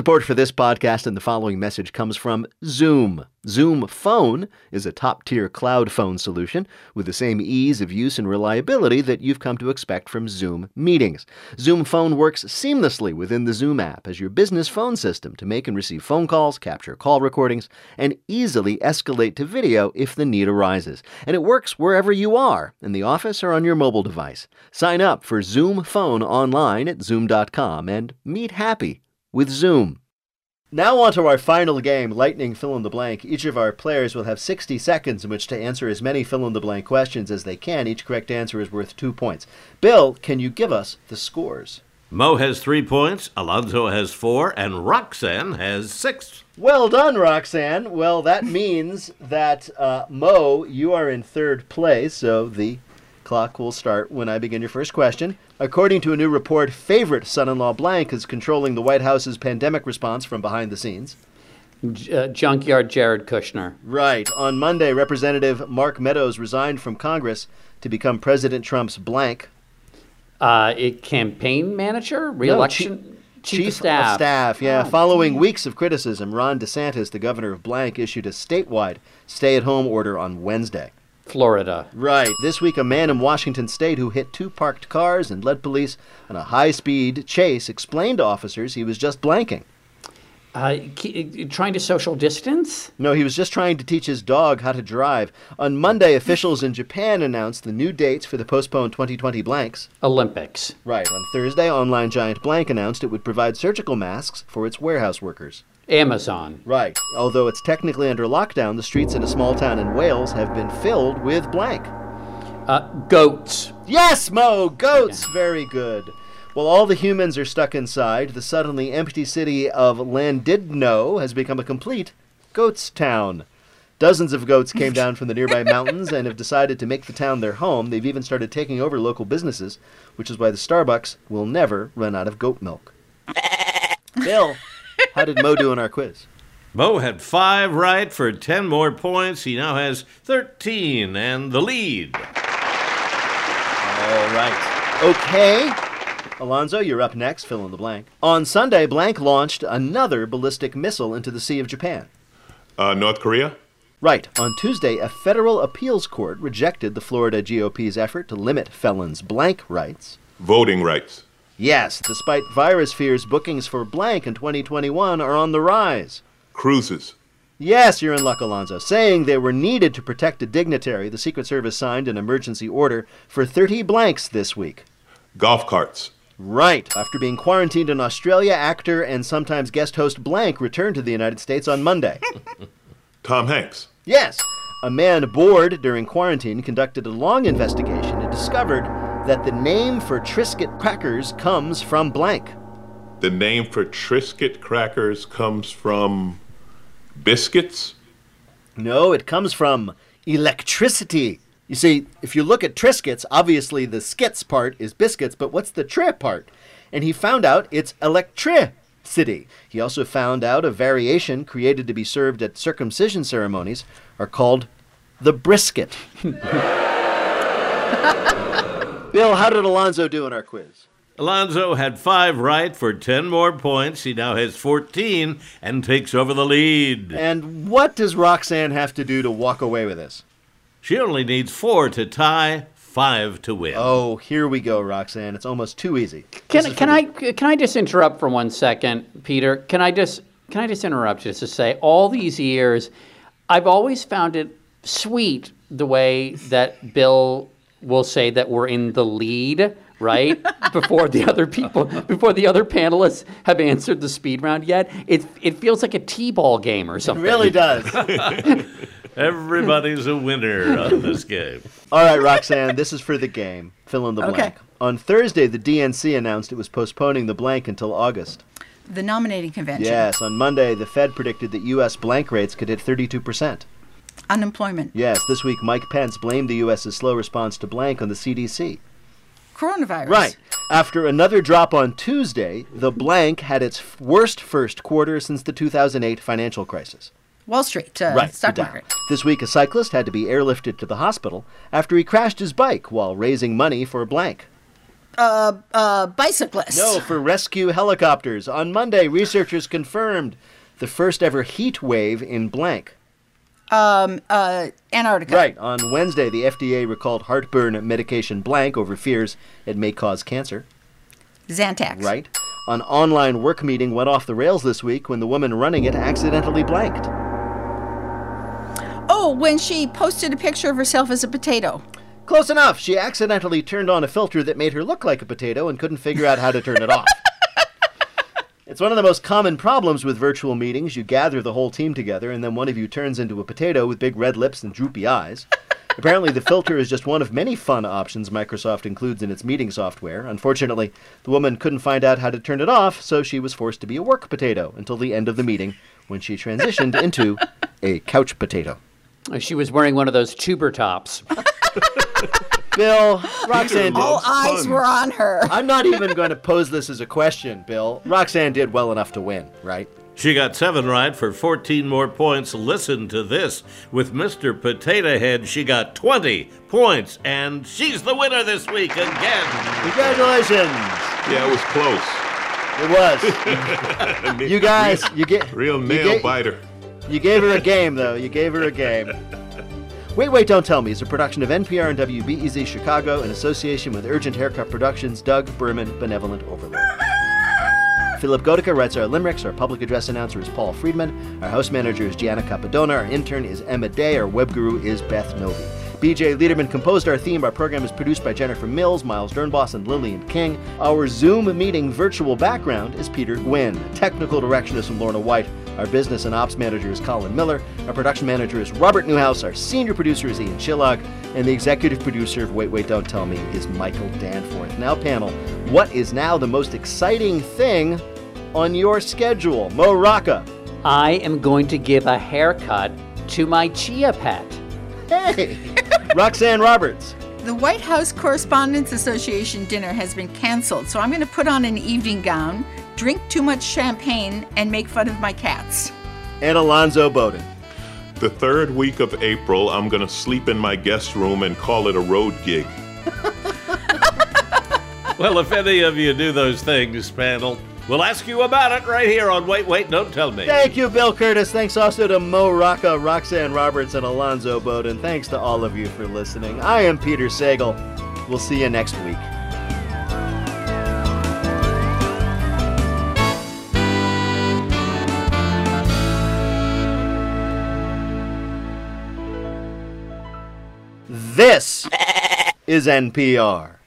Speaker 2: Support for this podcast and the following message comes from Zoom. Zoom Phone is a top tier cloud phone solution with the same ease of use and reliability that you've come to expect from Zoom meetings. Zoom Phone works seamlessly within the Zoom app as your business phone system to make and receive phone calls, capture call recordings, and easily escalate to video if the need arises. And it works wherever you are, in the office or on your mobile device. Sign up for Zoom Phone online at zoom.com and meet happy with Zoom. Now on to our final game, Lightning Fill in the Blank. Each of our players will have 60 seconds in which to answer as many fill in the blank questions as they can. Each correct answer is worth two points. Bill, can you give us the scores?
Speaker 1: Mo has three points, Alonzo has four, and Roxanne has six.
Speaker 2: Well done, Roxanne. Well, that means that uh, Mo, you are in third place, so the clock will start when I begin your first question. According to a new report, favorite son in law blank is controlling the White House's pandemic response from behind the scenes.
Speaker 4: J- uh, junkyard Jared Kushner.
Speaker 2: Right. On Monday, Representative Mark Meadows resigned from Congress to become President Trump's blank.
Speaker 4: Uh, it, campaign manager, reelection, chief, of staff.
Speaker 2: staff, yeah.
Speaker 4: Oh,
Speaker 2: Following weeks of criticism, Ron DeSantis, the governor of blank, issued a statewide stay at home order on Wednesday.
Speaker 4: Florida.
Speaker 2: Right. This week, a man in Washington state who hit two parked cars and led police on a high speed chase explained to officers he was just blanking.
Speaker 4: Uh, trying to social distance?
Speaker 2: No, he was just trying to teach his dog how to drive. On Monday, officials in Japan announced the new dates for the postponed 2020 blanks.
Speaker 4: Olympics.
Speaker 2: Right. On Thursday, online giant Blank announced it would provide surgical masks for its warehouse workers.
Speaker 4: Amazon.
Speaker 2: Right. Although it's technically under lockdown, the streets in a small town in Wales have been filled with blank.
Speaker 4: Uh, goats.
Speaker 2: Yes, Mo! Goats! Very good. While all the humans are stuck inside, the suddenly empty city of Llandudno has become a complete goat's town. Dozens of goats came down from the nearby mountains and have decided to make the town their home. They've even started taking over local businesses, which is why the Starbucks will never run out of goat milk. Bill, how did Mo do in our quiz?
Speaker 1: Mo had five right for 10 more points. He now has 13 and the lead.
Speaker 2: All right. Okay. Alonzo, you're up next. Fill in the blank. On Sunday, Blank launched another ballistic missile into the Sea of Japan.
Speaker 5: Uh, North Korea?
Speaker 2: Right. On Tuesday, a federal appeals court rejected the Florida GOP's effort to limit felons' blank rights.
Speaker 5: Voting rights.
Speaker 2: Yes, despite virus fears, bookings for blank in 2021 are on the rise.
Speaker 5: Cruises.
Speaker 2: Yes, you're in luck, Alonzo. Saying they were needed to protect a dignitary, the Secret Service signed an emergency order for 30 blanks this week.
Speaker 5: Golf carts.
Speaker 2: Right. After being quarantined in Australia, actor and sometimes guest host Blank returned to the United States on Monday.
Speaker 5: Tom Hanks.
Speaker 2: yes. A man bored during quarantine conducted a long investigation and discovered that the name for Triscuit crackers comes from blank.
Speaker 5: The name for Triscuit crackers comes from biscuits.
Speaker 2: No, it comes from electricity. You see, if you look at Triscuits, obviously the skits part is biscuits, but what's the tri part? And he found out it's electricity. He also found out a variation created to be served at circumcision ceremonies are called the brisket. Bill, how did Alonzo do in our quiz?
Speaker 1: Alonzo had five right for 10 more points. He now has 14 and takes over the lead.
Speaker 2: And what does Roxanne have to do to walk away with this?
Speaker 1: She only needs four to tie, five to win.
Speaker 2: Oh, here we go, Roxanne. It's almost too easy.
Speaker 4: Can, can I can I just interrupt for one second, Peter? Can I just can I just interrupt just to say all these years, I've always found it sweet the way that Bill will say that we're in the lead, right? before the other people, before the other panelists have answered the speed round yet. It it feels like a T-ball game or something.
Speaker 2: It really does.
Speaker 1: Everybody's a winner on this game.
Speaker 2: All right, Roxanne, this is for the game. Fill in the
Speaker 6: Okay.
Speaker 2: blank. On Thursday, the DNC announced it was postponing the blank until August.
Speaker 6: The nominating convention.
Speaker 2: Yes, on Monday, the Fed predicted that U.S. blank rates could hit 32%.
Speaker 6: Unemployment.
Speaker 2: Yes, this week, Mike Pence blamed the U.S.'s slow response to blank on the CDC.
Speaker 6: Coronavirus.
Speaker 2: Right. After another drop on Tuesday, the blank had its f- worst first quarter since the 2008 financial crisis.
Speaker 6: Wall Street. Uh,
Speaker 2: right,
Speaker 6: Stock market.
Speaker 2: This week, a cyclist had to be airlifted to the hospital after he crashed his bike while raising money for blank.
Speaker 6: Uh, uh, bicyclist.
Speaker 2: No, for rescue helicopters. On Monday, researchers confirmed the first ever heat wave in blank.
Speaker 6: Um, uh, Antarctica.
Speaker 2: Right. On Wednesday, the FDA recalled heartburn medication blank over fears it may cause cancer.
Speaker 6: Zantac.
Speaker 2: Right. An online work meeting went off the rails this week when the woman running it accidentally blanked.
Speaker 6: Oh, when she posted a picture of herself as a potato.
Speaker 2: Close enough. She accidentally turned on a filter that made her look like a potato and couldn't figure out how to turn it off. It's one of the most common problems with virtual meetings. You gather the whole team together, and then one of you turns into a potato with big red lips and droopy eyes. Apparently, the filter is just one of many fun options Microsoft includes in its meeting software. Unfortunately, the woman couldn't find out how to turn it off, so she was forced to be a work potato until the end of the meeting when she transitioned into a couch potato.
Speaker 4: She was wearing one of those tuber tops.
Speaker 2: Bill, Roxanne did.
Speaker 6: All eyes were on her.
Speaker 2: I'm not even going to pose this as a question, Bill. Roxanne did well enough to win, right?
Speaker 1: She got seven right for 14 more points. Listen to this. With Mr. Potato Head, she got 20 points, and she's the winner this week again.
Speaker 2: Congratulations.
Speaker 5: Yeah, it was close.
Speaker 2: It was. you guys, you get
Speaker 5: Real
Speaker 2: you
Speaker 5: nail
Speaker 2: get-
Speaker 5: biter.
Speaker 2: You gave her a game, though. You gave her a game. Wait, Wait, Don't Tell Me is a production of NPR and WBEZ Chicago in association with Urgent Haircut Productions, Doug Berman, Benevolent Overlord. Philipp Goedicke writes our limericks. Our public address announcer is Paul Friedman. Our house manager is Gianna Capadona. Our intern is Emma Day. Our web guru is Beth Novey. BJ Leiderman composed our theme. Our program is produced by Jennifer Mills, Miles Doornbos, and Lillian King. Our Zoom meeting virtual background is Peter Gwinn. Technical direction is from Lorna White. Our business and ops manager is Colin Miller. Our production manager is Robert Newhouse. Our senior producer is Ian Chillag. And the executive producer of Wait, Wait, Don't Tell Me is Michael Danforth. Now, panel, what is now the most exciting thing on your schedule? Mo Rocca.
Speaker 4: I am going to give a haircut to my chia pet.
Speaker 2: Hey! Roxanne Roberts.
Speaker 6: The White House Correspondents Association dinner has been canceled, so I'm going to put on an evening gown, drink too much champagne, and make fun of my cats.
Speaker 2: And Alonzo Bodden.
Speaker 5: The third week of April, I'm going to sleep in my guest room and call it a road gig.
Speaker 1: Well, if any of you do those things, panel, we'll ask you about it right here on Wait, Wait, Don't Tell Me.
Speaker 2: Thank you, Bill Kurtis. Thanks also to Mo Rocca, Roxanne Roberts, and Alonzo Bodden. Thanks to all of you for listening. I am Peter Sagal. We'll see you next week. This is NPR.